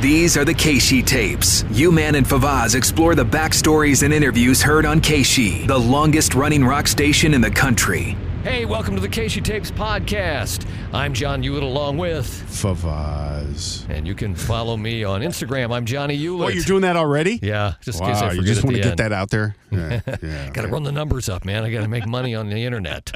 These are the KSHE tapes. U-Man and Favaz explore the backstories and interviews heard on KSHE, the longest running rock station in the country. Hey, welcome to the KSHE Tapes podcast. I'm John Ulett along with, Favaz. and you can follow me on Instagram. I'm Johnny Ulett. Oh, you're doing that already? Yeah, just in case I Wow, forget you just want to get end. that out there? Yeah. yeah Got to run the numbers up, man. I got to make money on the internet.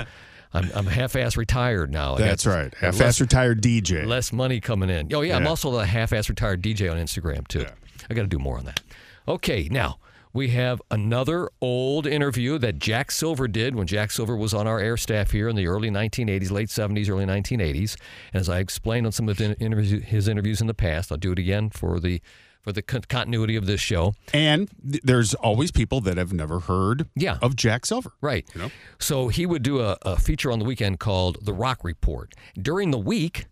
I'm, I'm half-ass retired now. I That's right. got Half less- fast retired DJ. less money coming in. Oh yeah, I'm also a half-ass retired DJ on Instagram too. I got to do more on that. Okay, now we have another old interview that Jack Silver did when Jack Silver was on our air staff here in the early 1980s, late 70s, early 1980s. And as I explained on some of the interviews, his interviews in the past, I'll do it again for the for the con- continuity of this show. and th- there's always people that have never heard Yeah. of Jack Silver. Right. know? So he would do a, a feature on the weekend called The Rock Report. During the week,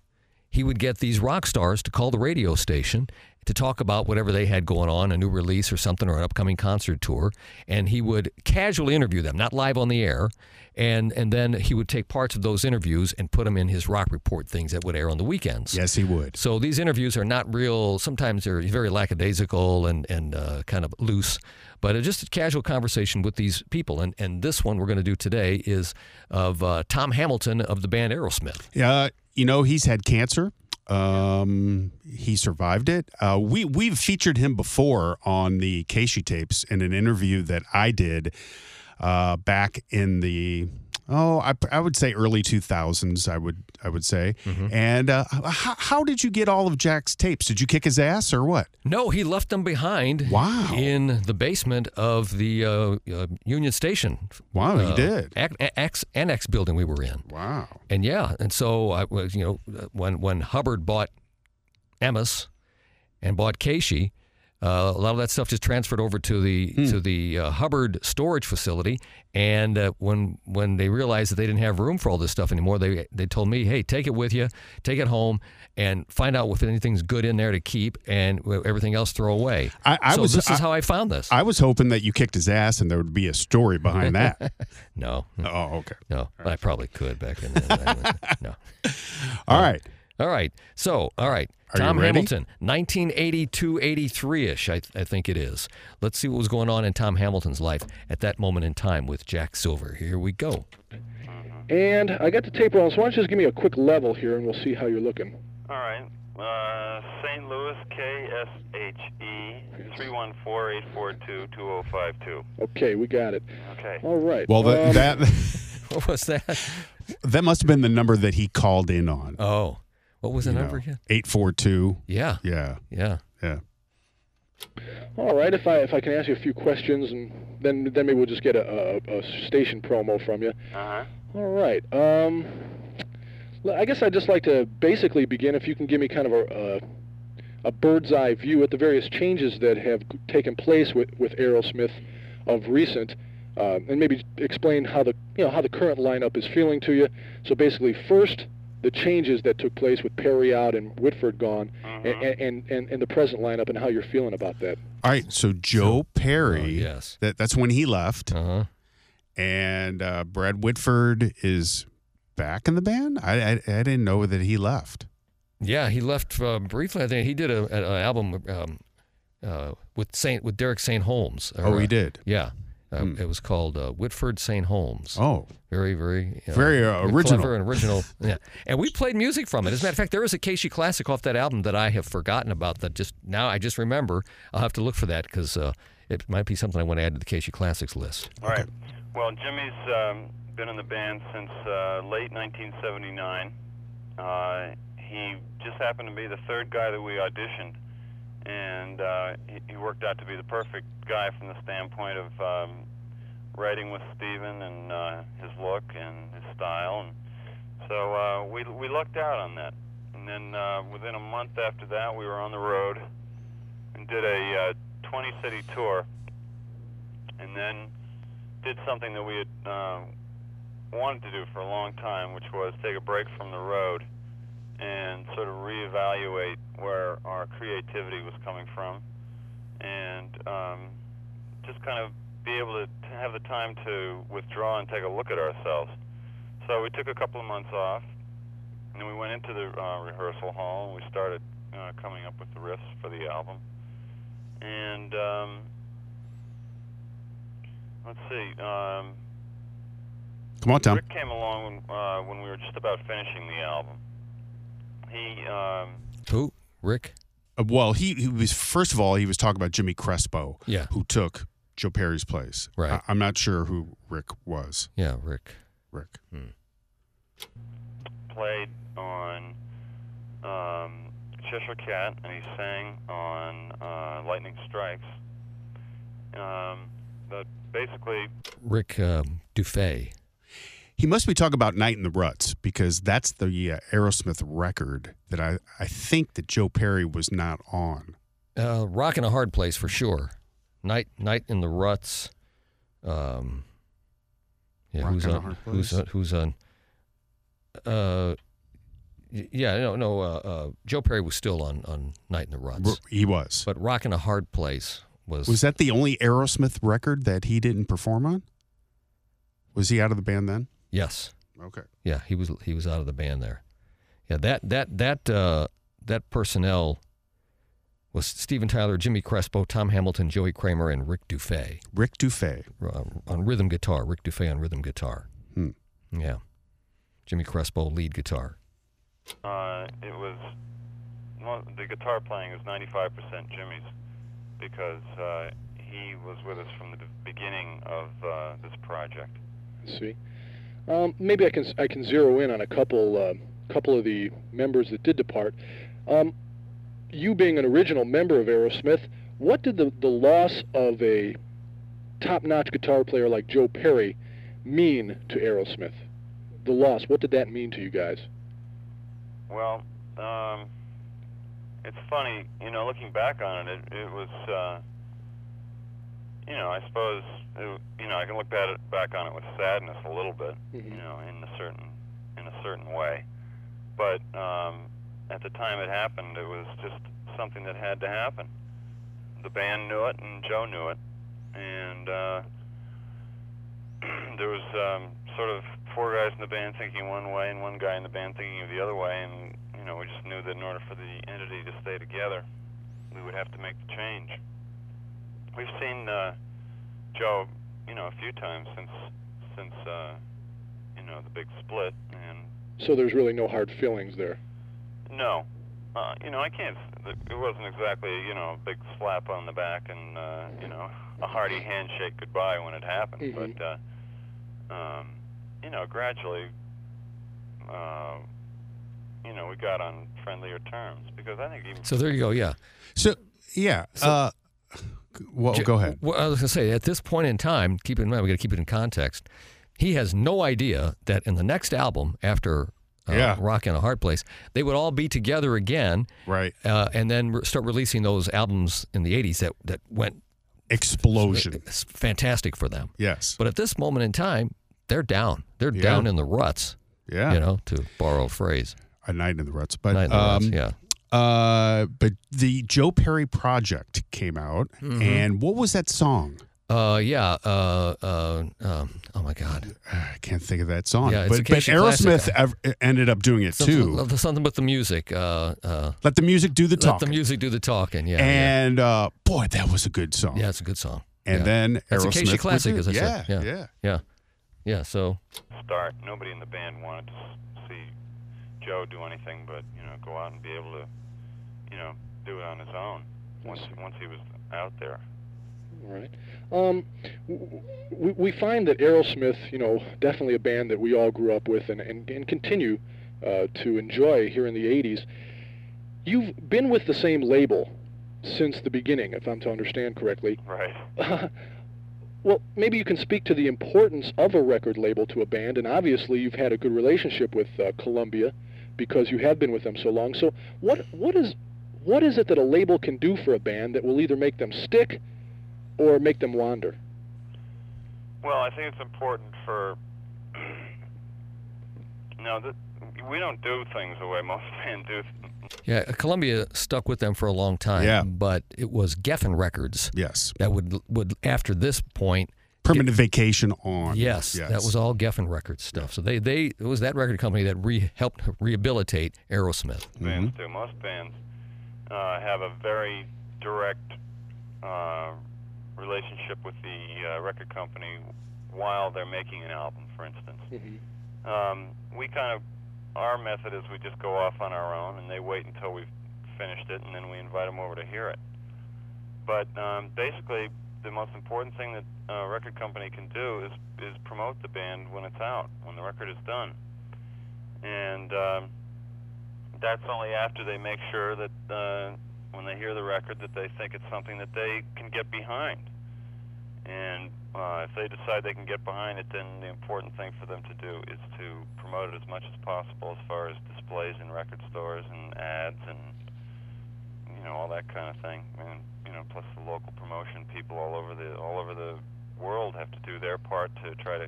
he would get these rock stars to call the radio station to talk about whatever they had going on, a new release or something, or an upcoming concert tour. And he would casually interview them, not live on the air. And, and then he would take parts of those interviews and put them in his Rock Report things that would air on the weekends. Yes, he would. So these interviews are not real. Sometimes they're very lackadaisical and and uh, kind of loose, but it's just a casual conversation with these people. And and this one we're going to do today is of uh, Tom Hamilton of the band Aerosmith. Yeah, you know he's had cancer. Um, he survived it. Uh, we we've featured him before on the KSHE tapes in an interview that I did uh, back in the oh I, I would say early two thousands. I would I would say. And uh, how, how did you get all of Jack's tapes? Did you kick his ass or what? No, he left them behind. Wow. In the basement of the uh, uh, Union Station. Wow, he uh, did. Ac- X annex building we were in. Wow. And yeah, and so I was, you know, when when Hubbard bought Emmis and bought KSHE, uh, a lot of that stuff just transferred over to the to the uh, Hubbard storage facility. And uh, when when they realized that they didn't have room for all this stuff anymore, they they told me, "Hey, take it with you, take it home, and find out if anything's good in there to keep, and everything else throw away." I- I so was- this is I- how I found this. I was hoping that you kicked his ass and there would be a story behind that. no, oh, okay. no, I probably could back then. no. All right. All right. So, all right. Are Tom? Hamilton, 1982, 83 ish, I, I think it is. Let's see what was going on in Tom Hamilton's life at that moment in time with Jack Silver. Here we go. And I got the tape rolling, so why don't you just give me a quick level here and we'll see how you're looking. All right. Uh, St. Louis, KSHE, 314-842-2052. Okay, we got it. Okay. All right. Well, that, um, that What was that? that must have been the number that he called in on. Oh, what was the number know, again? 842. Yeah. Yeah. Yeah. Yeah. All right. If I if I can ask you a few questions, and then then maybe we'll just get a, a, a station promo from you. Uh-huh. All right. Um, l- I guess I'd just like to basically begin. If you can give me kind of a a, a bird's eye view at the various changes that have taken place with with Aerosmith of recent. Uh, and maybe explain how the you know how the current lineup is feeling to you. So basically, first the changes that took place with Perry out and Whitford gone, Mm-hmm. and, and, and and the present lineup, and how you're feeling about that. All right. So Joe Perry, Oh, yes. that, that's when he left. Uh huh. And uh, Brad Whitford is back in the band. I, I, I didn't know that he left. Yeah, he left uh, briefly. I think he did a, an album um, uh, with Saint with Derek St. Holmes. Oh, he Uh, did. Yeah. Uh, Hmm. It was called uh, Whitford St. Holmes. Oh, Very, very, uh, Very, uh, original. clever and original. yeah, and we played music from it. As a matter of fact, there is a KSHE classic off that album that I have forgotten about. That just now I just remember. I'll have to look for that because uh, it might be something I want to add to the KSHE classics list. All right. Well, Jimmy's um, been in the band since uh, late 1979. Uh, he just happened to be the third guy that we auditioned, and uh, he, he worked out to be the perfect guy from the standpoint of um, writing with Steven and uh, his look and his style. And so uh, we we lucked out on that. And then uh, within a month after that, we were on the road and did a uh, 20 city tour. And then did something that we had uh, wanted to do for a long time, which was take a break from the road and sort of reevaluate where our creativity was coming from and um, just kind of be able to have the time to withdraw and take a look at ourselves. So we took a couple of months off, and then we went into the uh, rehearsal hall and we started uh, coming up with the riffs for the album. And um, let's see, um, Come on, Tom. Rick came along when, uh, when we were just about finishing the album. He um, Who? Rick? Uh, well, he, he was first of all he was talking about Jimmy Crespo, Yeah. who took Joe Perry's place. Right. I, I'm not sure who Rick was. Yeah, Rick. Rick. played on um, Cheshire Cat, and he sang on uh, Lightning Strikes. Um, but basically, Rick um, Dufay. He must be talking about Night in the Ruts because that's the uh, Aerosmith record that I, I think that Joe Perry was not on. Uh, rock in a hard place for sure. Night, night in the ruts. Um, yeah, who's a on? Who's on? Who's on? Uh, yeah, no, no. Uh, uh, Joe Perry was still on on Night in the Ruts, He was. but Rock in a Hard Place was. Was that the only Aerosmith record that he didn't perform on? Was he out of the band then? Yes, Okay. yeah, he was he was out of the band there. Yeah, that that that uh, that personnel was Steven Tyler, Jimmy Crespo, Tom Hamilton, Joey Kramer, and Rick Dufay. Rick Dufay. uh, on rhythm guitar. Rick Dufay on rhythm guitar. Hmm. Yeah. Jimmy Crespo lead guitar. uh, it was well, the guitar playing is 95% Jimmy's because uh, he was with us from the beginning of uh, this project. Let's see. Um, maybe I can I can zero in on a couple uh, couple of the members that did depart. Um, you being an original member of Aerosmith, what did the, the loss of a top-notch guitar player like Joe Perry mean to Aerosmith? The loss, what did that mean to you guys? Well, um, it's funny, you know, looking back on it, it, it was, uh, you know, I suppose, it, you know, I can look at it back on it with sadness a little bit, you Mhm. know, in a certain, in a certain way. But um, at the time it happened, it was just something that had to happen. The band knew it, and Joe knew it, and uh, there was um, sort of four guys in the band thinking one way and one guy in the band thinking the other way, and you know we just knew that in order for the entity to stay together, we would have to make the change. We've seen uh, Joe, you know, a few times since since uh, you know the big split, and So there's really no hard feelings there. no, uh, you know I can't. It wasn't exactly you know a big slap on the back and uh, you know a hearty handshake goodbye when it happened, Mhm. but. Uh, um, you know, gradually, uh, you know, we got on friendlier terms because I think even So there you go. Yeah. So, yeah. uh, well, J- go ahead. Well, I was going to say, at this point in time, keep in mind, we got to keep it in context. He has no idea that in the next album, after uh, Yeah. Rock in a Hard Place, they would all be together again Right. uh, and then re- start releasing those albums in the 80s that, that went Explosion. it's fantastic for them. Yes. But at this moment in time, they're down. They're Yeah. down in the ruts, Yeah. you know, to borrow a phrase. A night in the ruts. But Night in the um, ruts, yeah. Uh, but the Joe Perry project came out, Mm-hmm. and what was that song? Uh, yeah. Uh, uh, um, oh my God. I can't think of that song. Yeah, but but Aerosmith ev- ended up doing it Something, too. something with the music. Uh, uh, Let the music do the talking. let the music do the talking. Yeah. and uh, boy, that was a good song. yeah. yeah, it's a good song. And yeah. then It's Aerosmith KSHE was classic, as I yeah, said. Yeah. yeah. Yeah. Yeah. So start, nobody in the band wanted to see Joe do anything but you know go out and be able to you know do it on his own once once he was out there. All right. Um, we, we find that Aerosmith, you know, definitely a band that we all grew up with and, and, and continue uh, to enjoy here in the 80s. You've been with the same label since the beginning, if I'm to understand correctly. Right. well, maybe you can speak to the importance of a record label to a band, and obviously you've had a good relationship with uh, Columbia because you have been with them so long. So what what is what is it that a label can do for a band that will either make them stick or make them wander? Well, I think it's important for. no, that we don't do things the way most bands do. Yeah, uh, Columbia stuck with them for a long time. Yeah. But it was Geffen Records Yes. that would would after this point. Permanent vacation on. Yes, that was all Geffen Records stuff. So they they it was that record company that re, helped rehabilitate Aerosmith. Bands mm-hmm. do. Most bands uh, have a very direct uh, relationship with the uh, record company while they're making an album, for instance. Um, we kind of, our method is we just go off on our own, and they wait until we've finished it, and then we invite them over to hear it. But um, basically, the most important thing that a record company can do is is promote the band when it's out, when the record is done, and um, that's only after they make sure that uh, when they hear the record that they think it's something that they can get behind. And uh, if they decide they can get behind it, then the important thing for them to do is to promote it as much as possible as far as displays in record stores and ads and you know all that kind of thing. And you know, plus the local promotion people all over the all over the world have to do their part to try to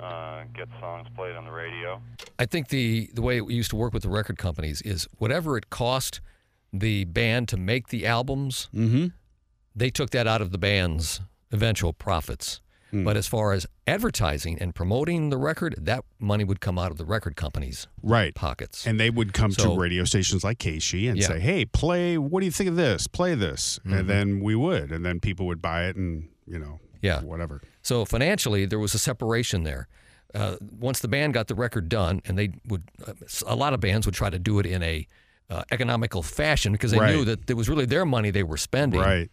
uh, get songs played on the radio. I think the the way we used to work with the record companies is whatever it cost the band to make the albums, Mm-hmm. they took that out of the band's eventual profits. But as far as advertising and promoting the record, that money would come out of the record companies' Right. pockets. And they would come So- to radio stations like KSHE and Yeah. say, "Hey, play. What do you think of this? Play this." Mm-hmm. And then we would, and then people would buy it, and you know, Yeah. whatever. So financially, there was a separation there. Uh, once the band got the record done, and they would, uh, a lot of bands would try to do it in a uh, economical fashion because they Right. knew that it was really their money they were spending. Right.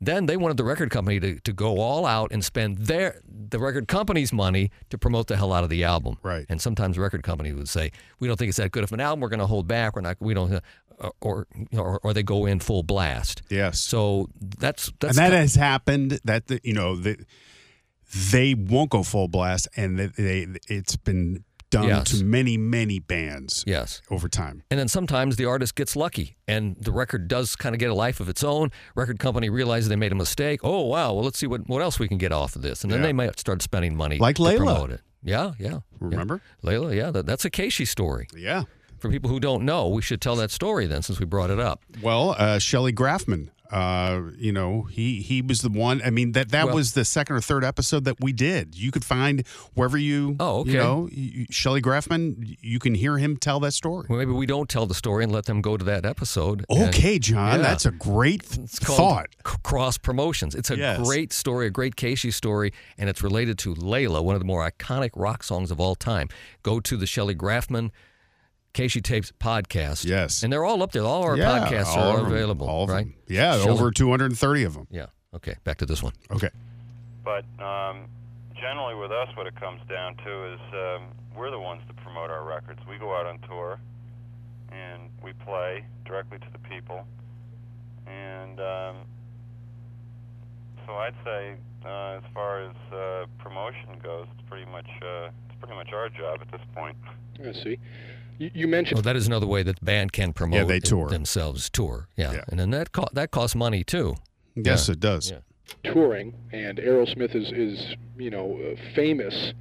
Then they wanted the record company to, to go all out and spend their the record company's money to promote the hell out of the album. Right. And sometimes the record company would say, "We don't think it's that good of an album. We're going to hold back. We're not. We don't." Uh, or, or or they go in full blast. Yes. So that's that's and that has happened. That the, you know that they won't go full blast, and that they it's been done Yes. to many many bands yes. over time. And then sometimes the artist gets lucky and the record does kind of get a life of its own. Record company realizes they made a mistake. Oh, wow. Well, let's see what, what else we can get off of this. And then Yeah. they might start spending money Like to Layla. promote it. Yeah, yeah. Remember? Yeah. Layla, yeah. That, that's a KSHE story. Yeah. For people who don't know, we should tell that story then since we brought it up. Well, uh, Shelley Grafman. Uh, you know, he he was the one. I mean, that that Well- was the second or third episode that we did. You could find wherever you. Oh, okay. You know, you, Shelley Grafman. You can hear him tell that story. Well, maybe we don't tell the story and let them go to that episode. and- Okay, John, Yeah. that's a great It's thought. C- Cross Promotions. It's a Yes. great story, a great KSHE story, and it's related to Layla, one of the more iconic rock songs of all time. Go to the Shelley Grafman KSHE Tapes podcast. Yes. And they're all up there. All our Yeah, podcasts all are of available, all of right? them. Yeah, Shelley- over 230 of them. Yeah. Okay, back to this one. Okay. But um, generally, with us, what it comes down to is um, we're the ones that promote our records. We go out on tour, and we play directly to the people. And um, so I'd say, uh, as far as uh, promotion goes, it's pretty much uh, it's pretty much our job at this point. I see. You, you mentioned Well, that is another way that the band can promote Yeah, they tour. themselves. Tour, yeah. Yeah. And then that co- that costs money too. Yes, Yeah. it does. Yeah. touring, and Aerosmith is is you know uh, famous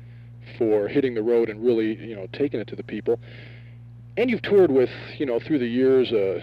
for hitting the road and really you know taking it to the people. And you've toured with you know through the years uh,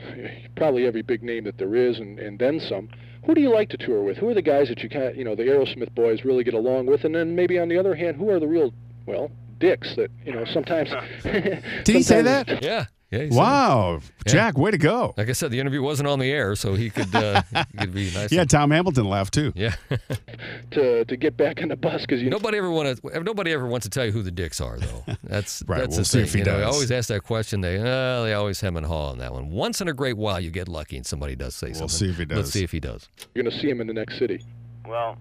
probably every big name that there is, and, and then some. Who do you like to tour with? Who are the guys that you kind of you know the Aerosmith boys really get along with? And then maybe on the other hand, who are the real well dicks that you know sometimes? Did he say that? Yeah. Yeah. he said it. Wow, Jack, way to go. Like I said, the interview wasn't on the air, so he could uh, he could be nice. Yeah, and- Tom Hamilton laughed too. yeah. to to get back on the bus because you Nobody ever want to. Nobody ever wants to tell you who the dicks are, though. That's Right, That's we'll the see thing. if he you know, I always ask that question. They, uh, they always hem and haw on that one. Once in a great while, you get lucky and somebody does say We'll something. see if he does. Let's see if he does. you're going to see him in the next city. Well,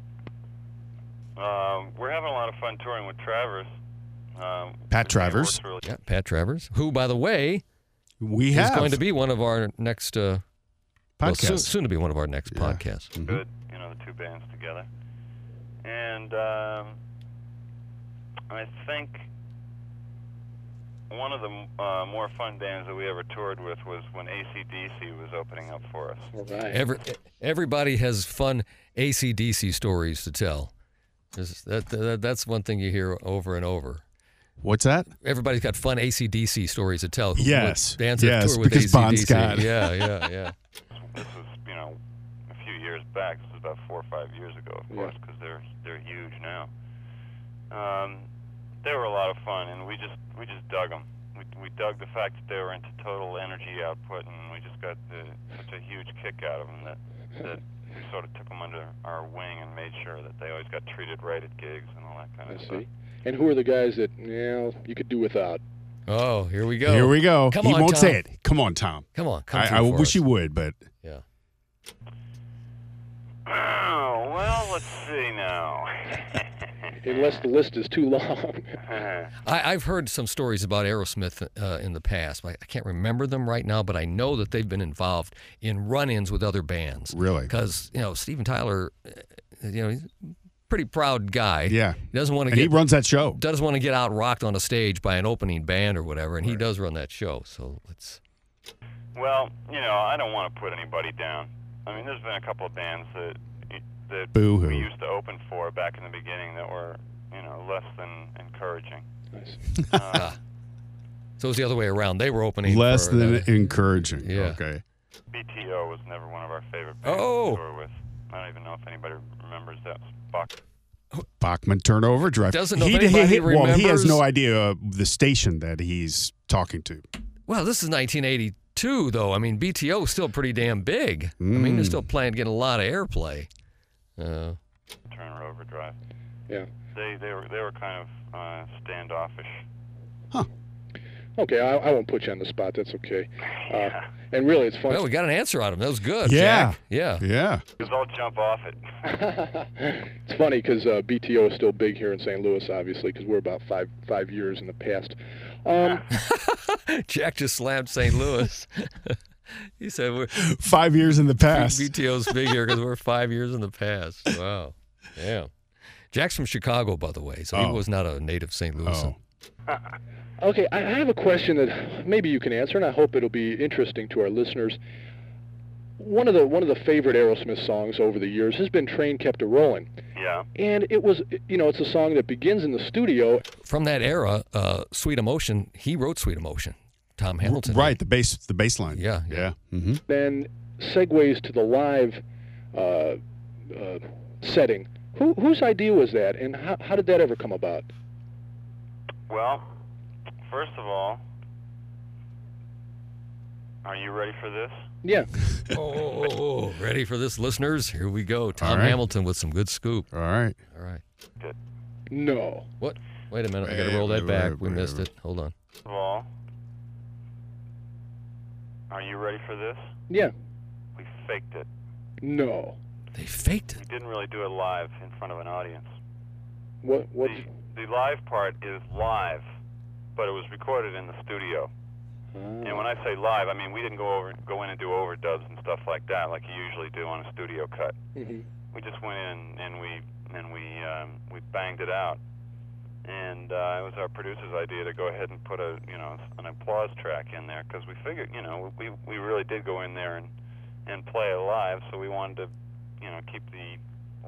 um, we're having a lot of fun touring with Travers. Um, Pat Travers. really- Yeah, Pat Travers, who, by the way, We is have going to be one of our next uh, well, podcast. soon, soon to be one of our next Yeah. podcasts. Mhm. good, you know, the two bands together. And um, I think one of the uh, more fun bands that we ever toured with was when ACDC was opening up for us. All right. Every, everybody has fun ACDC stories to tell. That, that, that's one thing you hear over and over. What's that? Everybody's got fun ACDC stories to tell. Yes. With bands that Yes, tour with because Bon Scott. Yeah, yeah, yeah. This was, you know, a few years back. This was about four or five years ago, of Yeah. course, because they're they're huge now. Um, they were a lot of fun, and we just we just dug them. We we dug the fact that they were into total energy output, and we just got the, such a huge kick out of them that that we sort of took them under our wing and made sure that they always got treated right at gigs and all that kind I of stuff. See. And who are the guys that you know you could do without? Oh, here we go. Here we go. Come he on, won't Tom. say it. Come on, Tom. Come on, come I, I wish us. he would, but Yeah. Oh well, let's see now. Unless the list is too long. I, I've heard some stories about Aerosmith uh, in the past. I, I can't remember them right now, but I know that they've been involved in run-ins with other bands. Really? Because you know Steven Tyler, uh, you know, he's a pretty proud guy. yeah. He doesn't want to And he runs that show. doesn't want to get out rocked on a stage by an opening band or whatever, and he does run that show. So let's. Well, you know, I don't want to put anybody down. I mean, there's been a couple of bands that that Boo-hoo. we used to open for back in the beginning that were, you know, less than encouraging. Nice. Uh, So was the other way around. They were opening Less for than another- encouraging. Yeah. Okay. BTO was never one of our favorite bands Oh. to tour with. I don't even know if anybody remembers that. Bach. Bachman-Turner Overdrive. Doesn't know he, if he- anybody he- Well, he has no idea uh, the station that he's talking to. Well, this is 1982, though. I mean, BTO is still pretty damn big. I mean, they're Mm. still playing, getting a lot of airplay. Uh, Turner Overdrive. Yeah. They they were they were kind of uh, standoffish. Okay, I, I won't put you on the spot. That's okay. Uh, Yeah. and really, it's fun. well, we got an answer on of him. That was good. Yeah. Jack. Yeah. Yeah. Because I'll jump off it. it's funny because uh, BTO is still big here in St. Louis, obviously, because we're about five five years in the past. Um, Jack just slammed St. Louis. he said we're Five years in the past. BTO's big here because we're five years in the past. Wow. Yeah. Jack's from Chicago, by the way, so he Oh. was not a native St. Louisan. Oh. Okay, I, I have a question that maybe you can answer, and I hope it'll be interesting to our listeners. One of the one of the favorite Aerosmith songs over the years has been "Train Kept a Rolling," Yeah. and it was you know it's a song that begins in the studio From that era, uh, Sweet Emotion, he wrote Sweet Emotion. Tom Hamilton. Right. The bass. The bass line. Yeah, Yeah. Mm-hmm. then segues to the live uh, uh, setting. Who, whose idea was that, and how, how did that ever come about? Well, first of all, are you ready for this? Yeah, Oh, oh, oh, oh. ready for this, listeners? Here we go. Tom All right. Hamilton with some good scoop. All right. All right. no. What? Wait a minute. I got to roll that wait, back. wait, we wait, missed wait. it. Hold on. First of all, are you ready for this? Yeah, We faked it. no. They faked it. We didn't really do it live in front of an audience. What? What? The, the live part is live, but it was recorded in the studio. And when I say live, I mean we didn't go over, go in and do overdubs and stuff like that, like you usually do on a studio cut. hmm We just went in and we and we um, we banged it out. And uh, it was our producer's idea to go ahead and put a you know an applause track in there because we figured you know we we really did go in there and and play it live, so we wanted to you know keep the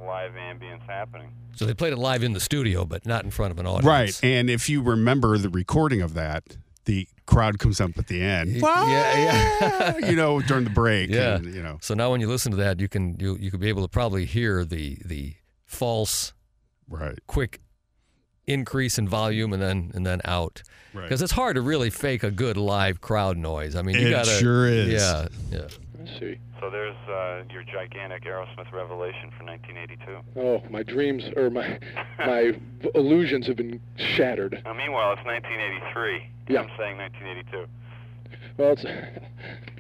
live ambience happening. So they played it live in the studio, but not in front of an audience. Right. And if you remember the recording of that, the crowd comes up at the end. Yeah, yeah. you know, during the break. Yeah. And, you know. So now when you listen to that, you can you you could be able to probably hear the the false Right. quick increase in volume and then and then out Right. because it's hard to really fake a good live crowd noise. I mean, you It gotta sure is. Yeah, yeah. I see. So there's uh, your gigantic Aerosmith revelation for 1982. Oh, my dreams or my my illusions have been shattered. Now, meanwhile, it's 1983. Yeah. I'm saying 1982. Well, it's,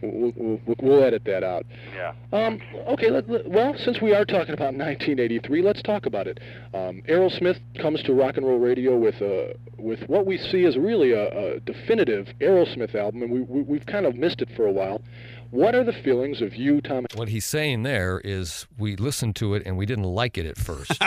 we'll, we'll, we'll edit that out. Yeah. Um, okay, let, let- well, since we are talking about 1983, let's talk about it. Um, Aerosmith comes to rock and roll radio with a with what we see as really a, a definitive Aerosmith album, and we, we we've kind of missed it for a while. What are the feelings of you, Tom? What he's saying there is we listened to it and we didn't like it at first.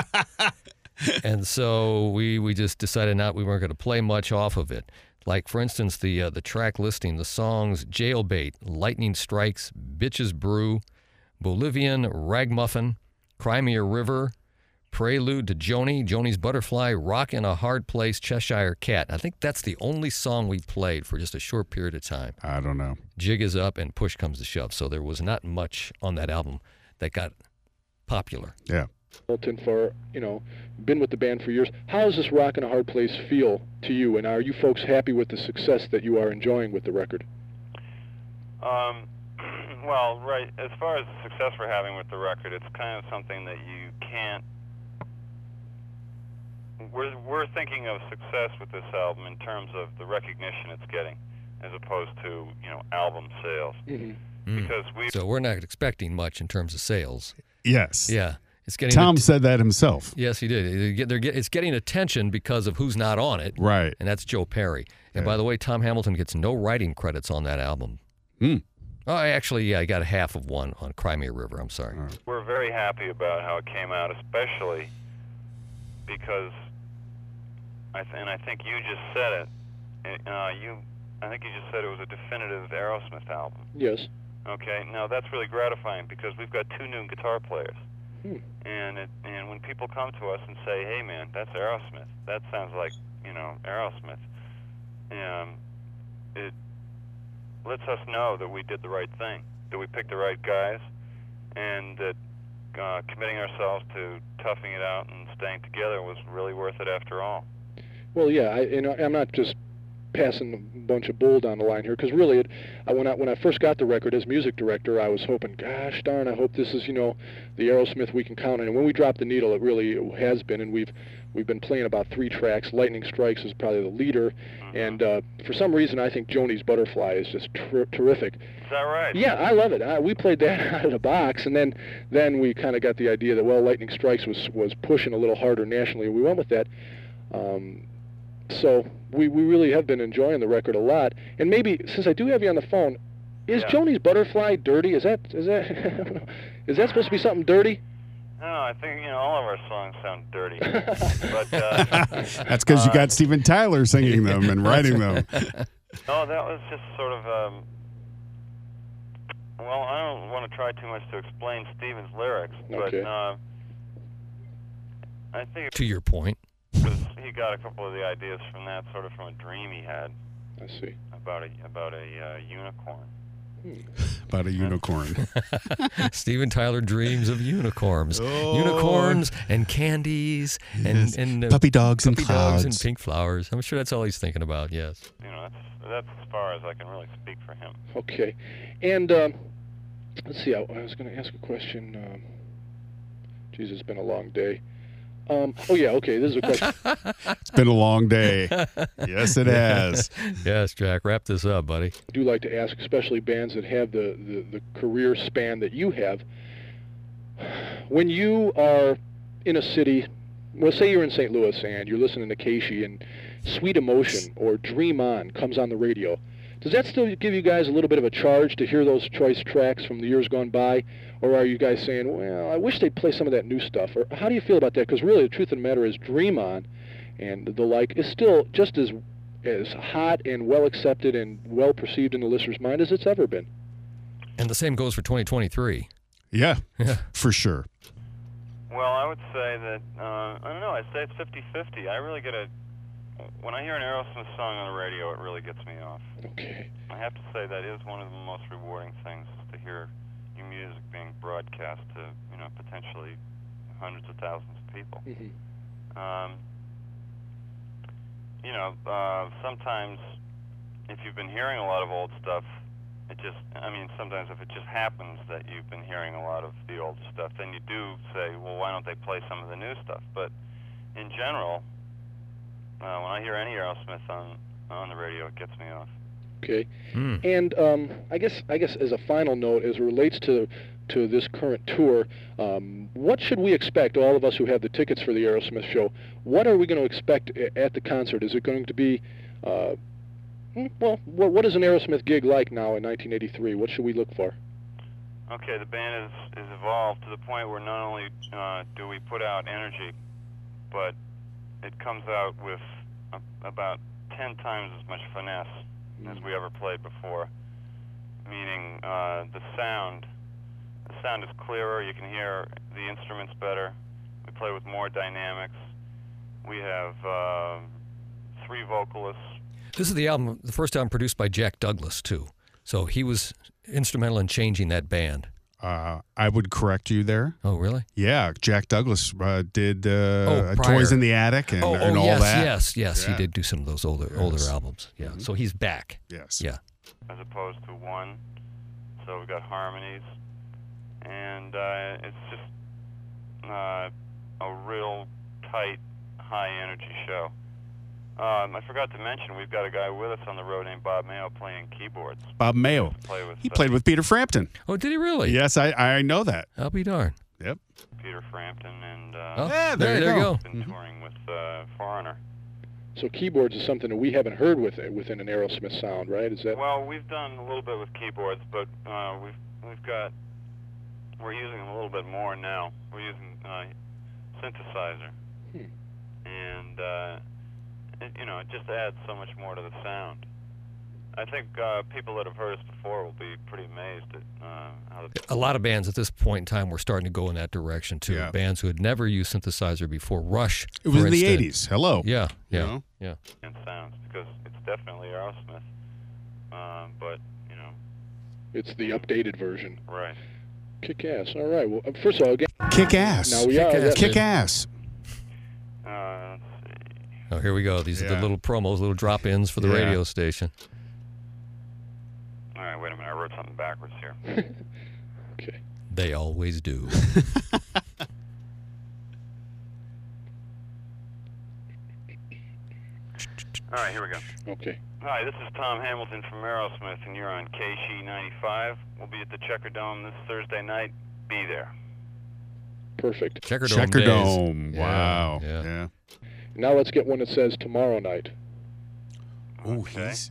and so we we just decided not we weren't going to play much off of it. Like, for instance, the uh, the track listing, the songs Jailbait, Lightning Strikes, Bitches Brew, Bolivian Ragmuffin, Cry Me a River, Prelude to Joni, Joni's Butterfly, Rock in a Hard Place, Cheshire Cat. I think that's the only song we played for just a short period of time. I don't know. Jig is up and push comes to shove. So there was not much on that album that got popular. Yeah. Hamilton for you know been with the band for years. How does this rock in a hard place feel to you, and are you folks happy with the success that you are enjoying with the record? Um, well, right. As far as the success we're having with the record, it's kind of something that you can't. We're we're thinking of success with this album in terms of the recognition it's getting, as opposed to you know album sales, Mm-hmm. because we So we're not expecting much in terms of sales. Yes. Yeah, it's getting. Tom said that himself. yes, he did. They get- they're get- it's getting attention because of who's not on it, Right. and that's Joe Perry. And by the way, Tom Hamilton gets no writing credits on that album. Hmm. Oh, actually, yeah, I got a half of one on Cry Me a River. I'm sorry. we're very happy about how it came out, especially because I th- and I think you just said it. Uh, you, I think you just said it was a definitive Aerosmith album. Yes. Okay, now that's really gratifying because we've got two new guitar players, Hmm. and it, and when people come to us and say, "Hey, man, that's Aerosmith. That sounds like you know Aerosmith," um, it lets us know that we did the right thing, that we picked the right guys, and that uh, committing ourselves to toughing it out and staying together was really worth it after all. Well, yeah, I, you know, I'm not just passing a bunch of bull down the line here because really, it, I, when I when I first got the record as music director, I was hoping, gosh darn, I hope this is you know the Aerosmith we can count on. And when we dropped the needle, it really has been, and we've we've been playing about three tracks. Lightning Strikes is probably the leader, and uh, for some reason, I think Joni's Butterfly is just ter- terrific. Is that right? Yeah, I love it. I, we played that out of the box, and then then we kind of got the idea that well, Lightning Strikes was was pushing a little harder nationally, we went with that. Um, so we we really have been enjoying the record a lot. And maybe since I do have you on the phone, is Yeah. Joni's Butterfly dirty? Is that is that is that supposed to be something dirty? No, I think you know all of our songs sound dirty, but uh, That's because you Uh, got Steven Tyler singing them and writing them. No, that was just sort of. Um, well, I don't want to try too much to explain Steven's lyrics, Okay. but uh, I think To your point, it was, he got a couple of the ideas from that, sort of from a dream he had I see. about a about a uh, unicorn. About a unicorn. Steven Tyler dreams of unicorns, Oh. unicorns and candies and Yes. and uh, Puppy dogs and puppy dogs and pink flowers. I'm sure that's all he's thinking about. Yes. You know, that's that's as far as I can really speak for him. Okay, and um, let's see. I, I was going to ask a question. Um, geez, it's been a long day. Um, oh yeah, okay. This is a question. It's been a long day. Yes, it has. Yes, Jack. Wrap this up, buddy. I do like to ask, especially bands that have the, the, the career span that you have. When you are in a city, well, say you're in St. Louis and you're listening to KSHE and Sweet Emotion or Dream On comes on the radio, does that still give you guys a little bit of a charge to hear those choice tracks from the years gone by? Or are you guys saying, well, I wish they'd play some of that new stuff? Or how do you feel about that? Because really, the truth of the matter is, Dream On and the like is still just as as hot and well accepted and well perceived in the listener's mind as it's ever been. And the same goes for 2023. Yeah, Yeah. for sure. Well, I would say that uh, I don't know. I'd say it's 50-50. I really get a when I hear an Aerosmith song on the radio, it really gets me off. Okay. I have to say that is one of the most rewarding things to hear your music being broadcast to you know potentially hundreds of thousands of people. hmm Um, you know, uh, sometimes if you've been hearing a lot of old stuff, it just, I mean, sometimes if it just happens that you've been hearing a lot of the old stuff, then you do say, well, why don't they play some of the new stuff? But in general, uh, when I hear any Aerosmith on on the radio, it gets me off. Okay. Hmm. And um, I guess I guess as a final note, as it relates to to this current tour, um, what should we expect? All of us who have the tickets for the Aerosmith show, what are we going to expect at the concert? Is it going to be uh, hmm, well, what, what is an Aerosmith gig like now in 1983? What should we look for? Okay, the band is, is evolved to the point where not only uh, do we put out energy, but it comes out with a, about ten times as much finesse as we ever played before. Meaning uh, the sound, the sound is clearer. You can hear the instruments better. We play with more dynamics. We have uh, three vocalists. This is the album, the first album produced by Jack Douglas too. So he was instrumental in changing that band. Uh, I would correct you there. Oh, really? Yeah, Jack Douglas uh, did uh, Oh, prior. Toys in the Attic and, oh, and oh all yes, that. yes, yes. He did do some of those older older albums. Yeah. So he's back. Yes. Yeah. as opposed to one. So we've got harmonies, and uh, it's just uh, a real tight, high energy show. Um, I forgot to mention we've got a guy with us on the road named Bob Mayo playing keyboards. Bob Mayo. Play with He uh, played with Peter Frampton. Oh, did he really? Yes, I, I know that. I'll be darned. Yep. Peter Frampton, and uh, Oh, Yeah, there you there you go. go. been touring with uh, Foreigner. So keyboards is something that we haven't heard with within an Aerosmith sound, right? Is that Well, we've done a little bit with keyboards, but uh, we've we've got we're using them a little bit more now. We're using uh, synthesizer, Hmm. and uh, it, you know it just adds so much more to the sound. I think uh, people that have heard us before will be pretty amazed at uh, how the A lot of bands at this point in time were starting to go in that direction too. Yeah. Bands who had never used synthesizer before. Rush. It was for in the 80s. Hello. Yeah, You yeah, know? yeah. band sounds because it's definitely Aerosmith, uh, but you know, it's the updated version? right. Kick ass. All right. Well, uh, first of all, again, Kick ass. now we Kick are. ass. Kick ass. Let's see. Oh, here we go. These are the little promos, little drop-ins for the Yeah. radio station. All right, wait a minute. I wrote something backwards here. Okay. They always do. All right, here we go. Okay. Hi, this is Tom Hamilton from Aerosmith, and you're on KSHE 95. We'll be at the Checker Dome this Thursday night. Be there. Perfect. Checker Dome. Checker days. Dome. Yeah, Wow. Yeah. Yeah. Now let's get one that says tomorrow night. Oh, Okay. he's.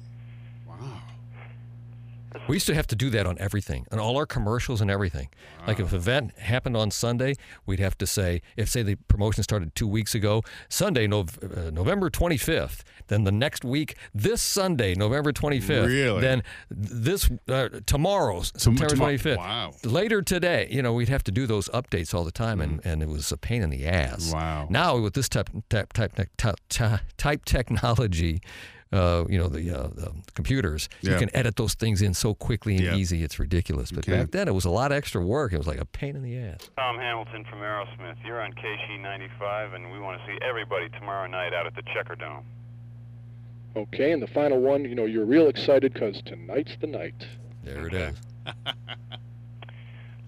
Wow. We used to have to do that on everything, on all our commercials and everything. Like if an event happened on Sunday, we'd have to say, if say the promotion started two weeks ago, Sunday, Nov- uh, November 25th. Then the next week, this Sunday, November 25th. Really? Then this uh, tomorrow, September tomorrow- 25th. wow. Later today, you know, we'd have to do those updates all the time, and, and it was a pain in the ass. Mm. Wow. Now with this type type type type, type, type technology, uh, you know the, uh, the computers, you can edit those things in so quickly and Yeah. easy. It's ridiculous. But back then it was a lot of extra work. It was like a pain in the ass. Tom Hamilton from Aerosmith. You're on KSHE 95, and we want to see everybody tomorrow night out at the Checker Dome. Okay. And the final one, you know, you're real excited because tonight's the night. There it is.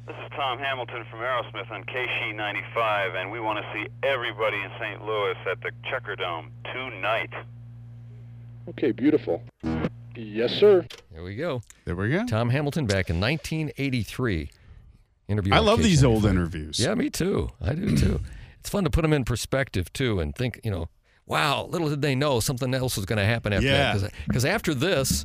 This is Tom Hamilton from Aerosmith on KSHE 95, and we want to see everybody in St. Louis at the Checker Dome tonight. Okay. Beautiful. Yes, sir. There we go. There we go. Tom Hamilton back in 1983. Interview. I on love these old interviews. Yeah, me too. I do too. it's fun to put them in perspective too, and think, you know, wow, little did they know something else was going to happen after Yeah. that. Because after this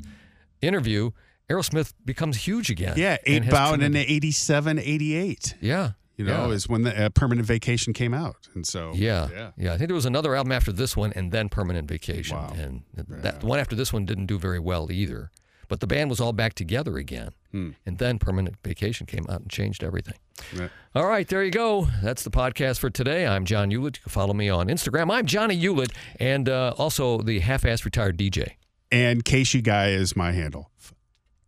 interview, Aerosmith becomes huge again. Yeah, and eight has bound in 87, 88. Yeah. You know, yeah. is when the uh, permanent vacation came out. And so, yeah, yeah. yeah, I think there was another album after this one, and then Permanent Vacation, Wow. and that the one after this one didn't do very well either. But the band was all back together again, Hmm. and then Permanent Vacation came out and changed everything. Yeah. All right, there you go. That's the podcast for today. I'm John Ulett. You can follow me on Instagram. I'm Johnny Ulett, and uh, also the half-assed retired DJ. And Casey Guy is my handle.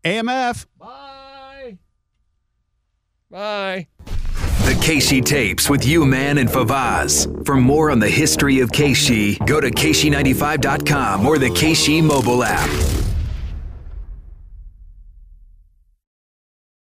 AMF. Bye. Bye. The KSHE tapes with you, man, and Favaz. For more on the history of KSHE, go to KSHE95.com or the KSHE mobile app.